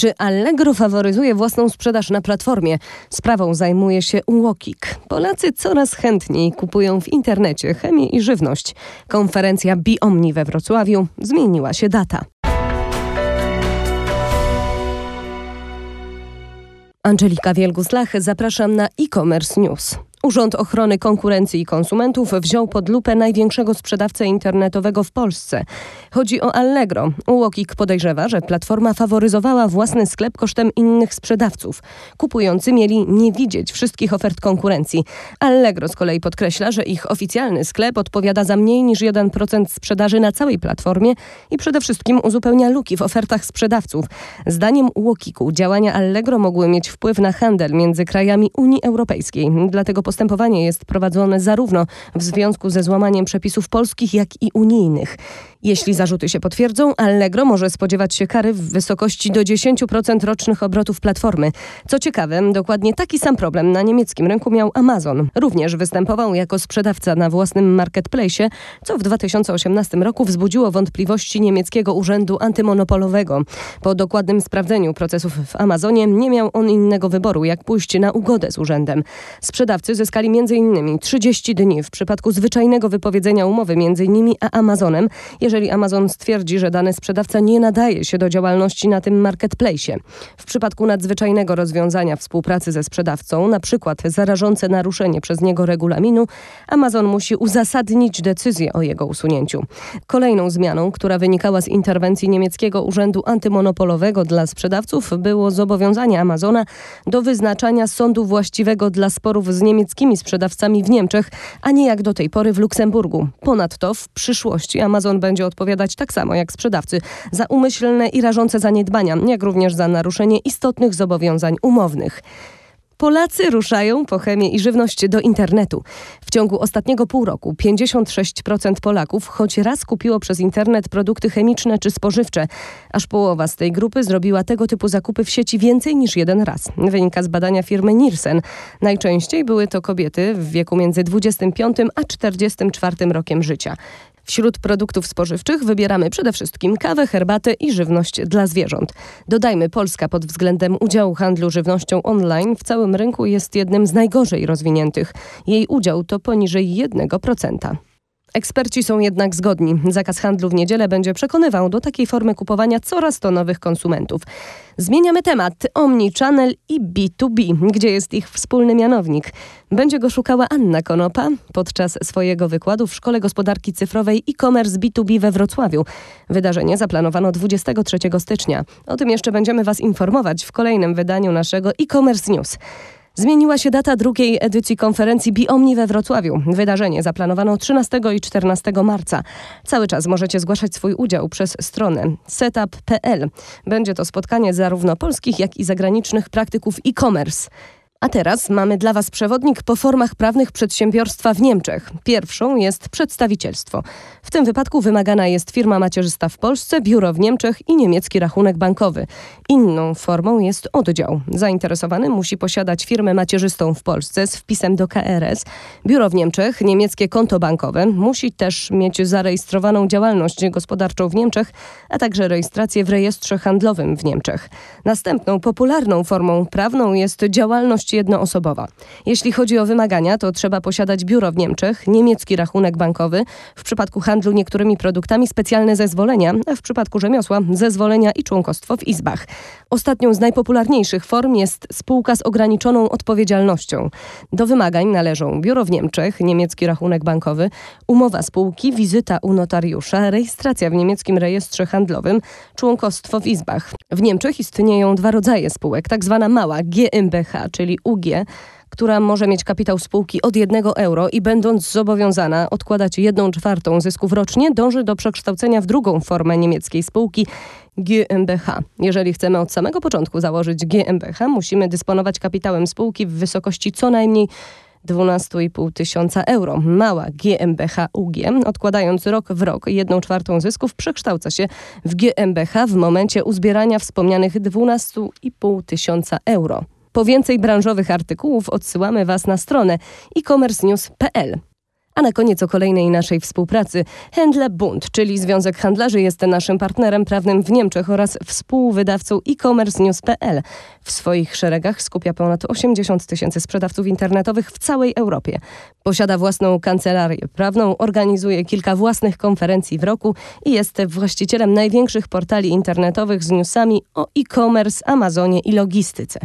Czy Allegro faworyzuje własną sprzedaż na platformie? Sprawą zajmuje się Łokik. Polacy coraz chętniej kupują w internecie chemię i żywność. Konferencja Biomni we Wrocławiu zmieniła się data. Angelika Wielgus-Lach, zapraszam na e-commerce news. Urząd Ochrony Konkurencji i Konsumentów wziął pod lupę największego sprzedawcę internetowego w Polsce. Chodzi o Allegro. Łokik podejrzewa, że platforma faworyzowała własny sklep kosztem innych sprzedawców. Kupujący mieli nie widzieć wszystkich ofert konkurencji. Allegro z kolei podkreśla, że ich oficjalny sklep odpowiada za mniej niż 1% sprzedaży na całej platformie i przede wszystkim uzupełnia luki w ofertach sprzedawców. Zdaniem Łokiku działania Allegro mogły mieć wpływ na handel między krajami Unii Europejskiej. Dlatego postępowanie jest prowadzone zarówno w związku ze złamaniem przepisów polskich, jak i unijnych. Jeśli zarzuty się potwierdzą, Allegro może spodziewać się kary w wysokości do 10% rocznych obrotów platformy. Co ciekawe, dokładnie taki sam problem na niemieckim rynku miał Amazon. Również występował jako sprzedawca na własnym marketplace, co w 2018 roku wzbudziło wątpliwości niemieckiego urzędu antymonopolowego. Po dokładnym sprawdzeniu procesów w Amazonie nie miał on innego wyboru, jak pójść na ugodę z urzędem. Sprzedawcy zyskali m.in. 30 dni w przypadku zwyczajnego wypowiedzenia umowy między nimi a Amazonem, jeżeli Amazon stwierdzi, że dany sprzedawca nie nadaje się do działalności na tym marketplace. W przypadku nadzwyczajnego rozwiązania współpracy ze sprzedawcą, na przykład za rażące naruszenie przez niego regulaminu, Amazon musi uzasadnić decyzję o jego usunięciu. Kolejną zmianą, która wynikała z interwencji niemieckiego urzędu antymonopolowego dla sprzedawców, było zobowiązanie Amazona do wyznaczania sądu właściwego dla sporów z niemieckimi sprzedawcami w Niemczech, a nie jak do tej pory w Luksemburgu. Ponadto w przyszłości Amazon będzie odpowiadać tak samo jak sprzedawcy za umyślne i rażące zaniedbania, jak również za naruszenie istotnych zobowiązań umownych. Polacy ruszają po chemię i żywność do internetu. W ciągu ostatniego pół roku 56% Polaków choć raz kupiło przez internet produkty chemiczne czy spożywcze. Aż połowa z tej grupy zrobiła tego typu zakupy w sieci więcej niż jeden raz. Wynika z badania firmy Nielsen. Najczęściej były to kobiety w wieku między 25 a 44 rokiem życia. Wśród produktów spożywczych wybieramy przede wszystkim kawę, herbatę i żywność dla zwierząt. Dodajmy, Polska pod względem udziału handlu żywnością online w całym rynku jest jednym z najgorzej rozwiniętych. Jej udział to poniżej 1%. Eksperci są jednak zgodni. Zakaz handlu w niedzielę będzie przekonywał do takiej formy kupowania coraz to nowych konsumentów. Zmieniamy temat. Omnichannel i B2B. Gdzie jest ich wspólny mianownik? Będzie go szukała Anna Konopa podczas swojego wykładu w Szkole Gospodarki Cyfrowej e-commerce B2B we Wrocławiu. Wydarzenie zaplanowano 23 stycznia. O tym jeszcze będziemy Was informować w kolejnym wydaniu naszego e-commerce news. Zmieniła się data drugiej edycji konferencji Biomni we Wrocławiu. Wydarzenie zaplanowano 13 i 14 marca. Cały czas możecie zgłaszać swój udział przez stronę setup.pl. Będzie to spotkanie zarówno polskich, jak i zagranicznych praktyków e-commerce. A teraz mamy dla Was przewodnik po formach prawnych przedsiębiorstwa w Niemczech. Pierwszą jest przedstawicielstwo. W tym wypadku wymagana jest firma macierzysta w Polsce, biuro w Niemczech i niemiecki rachunek bankowy. Inną formą jest oddział. Zainteresowany musi posiadać firmę macierzystą w Polsce z wpisem do KRS, biuro w Niemczech, niemieckie konto bankowe, musi też mieć zarejestrowaną działalność gospodarczą w Niemczech, a także rejestrację w rejestrze handlowym w Niemczech. Następną popularną formą prawną jest działalność jednoosobowa. Jeśli chodzi o wymagania, to trzeba posiadać biuro w Niemczech, niemiecki rachunek bankowy, w przypadku handlu niektórymi produktami specjalne zezwolenia, a w przypadku rzemiosła zezwolenia i członkostwo w izbach. Ostatnią z najpopularniejszych form jest spółka z ograniczoną odpowiedzialnością. Do wymagań należą biuro w Niemczech, niemiecki rachunek bankowy, umowa spółki, wizyta u notariusza, rejestracja w niemieckim rejestrze handlowym, członkostwo w izbach. W Niemczech istnieją dwa rodzaje spółek, tak zwana mała GmbH, czyli UG, która może mieć kapitał spółki od 1 euro i będąc zobowiązana odkładać 1 czwartą zysków rocznie, dąży do przekształcenia w drugą formę niemieckiej spółki GmbH. Jeżeli chcemy od samego początku założyć GmbH, musimy dysponować kapitałem spółki w wysokości co najmniej 12,5 tysiąca euro. Mała GmbH UG, odkładając rok w rok 1 czwartą zysków, przekształca się w GmbH w momencie uzbierania wspomnianych 12,5 tysiąca euro. Po więcej branżowych artykułów odsyłamy Was na stronę e-commercenews.pl. A na koniec o kolejnej naszej współpracy. Handle Bund, czyli Związek Handlarzy, jest naszym partnerem prawnym w Niemczech oraz współwydawcą e-commerce news.pl. W swoich szeregach skupia ponad 80 tysięcy sprzedawców internetowych w całej Europie. Posiada własną kancelarię prawną, organizuje kilka własnych konferencji w roku i jest właścicielem największych portali internetowych z newsami o e-commerce, Amazonie i logistyce.